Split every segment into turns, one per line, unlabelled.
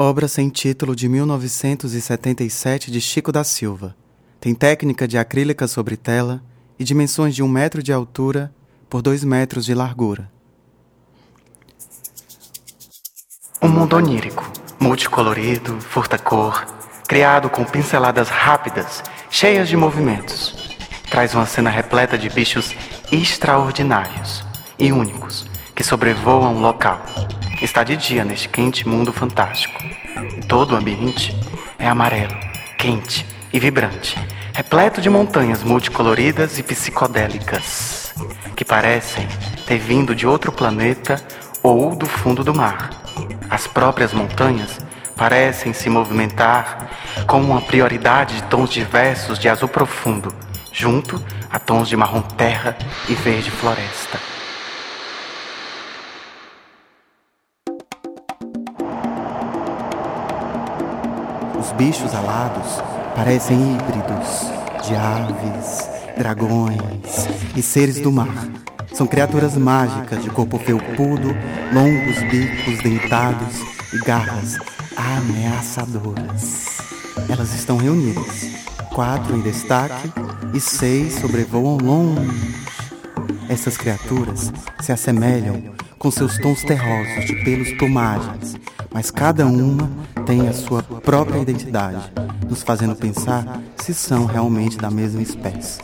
Obra sem título de 1977 de Chico da Silva. Tem técnica de acrílica sobre tela e dimensões de um metro de altura por dois metros de largura. Um mundo onírico, multicolorido, furta-cor, criado com pinceladas rápidas, cheias de movimentos. Traz uma cena repleta de bichos extraordinários e únicos que sobrevoam o local. Está de dia neste quente mundo fantástico. Todo o ambiente é amarelo, quente e vibrante, repleto de montanhas multicoloridas e psicodélicas, que parecem ter vindo de outro planeta ou do fundo do mar. As próprias montanhas parecem se movimentar com uma prioridade de tons diversos de azul profundo, junto a tons de marrom terra e verde floresta. Os bichos alados parecem híbridos de aves, dragões e seres do mar. São criaturas mágicas de corpo felpudo, longos bicos dentados e garras ameaçadoras. Elas estão reunidas, quatro em destaque e seis sobrevoam longe. Essas criaturas se assemelham com seus tons terrosos de pelos plumagens, mas cada uma tem a sua própria identidade, nos fazendo pensar se são realmente da mesma espécie.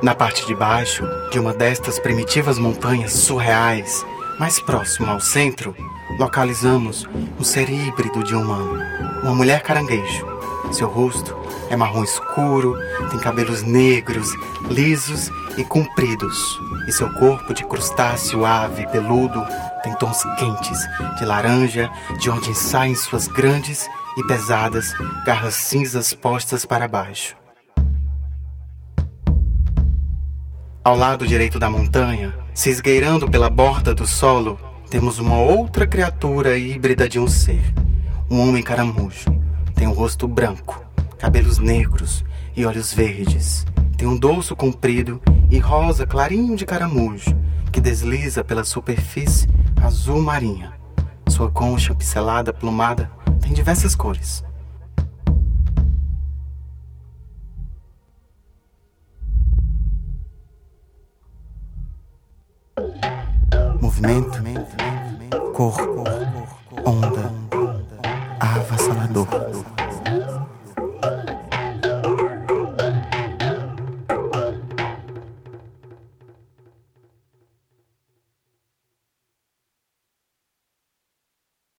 Na parte de baixo de uma destas primitivas montanhas surreais, mais próximo ao centro, localizamos um ser híbrido de humano, uma mulher caranguejo. Seu rosto é marrom escuro, tem cabelos negros, lisos e compridos, e seu corpo de crustáceo ave peludo tem tons quentes de laranja, de onde saem suas grandes e pesadas garras cinzas postas para baixo. Ao lado direito da montanha, se esgueirando pela borda do solo, temos uma outra criatura híbrida de um ser. Um homem caramujo. Tem um rosto branco, cabelos negros e olhos verdes. Tem um dorso comprido e rosa clarinho de caramujo que desliza pela superfície azul marinha. Sua concha pincelada plumada tem diversas cores. movimento, cor,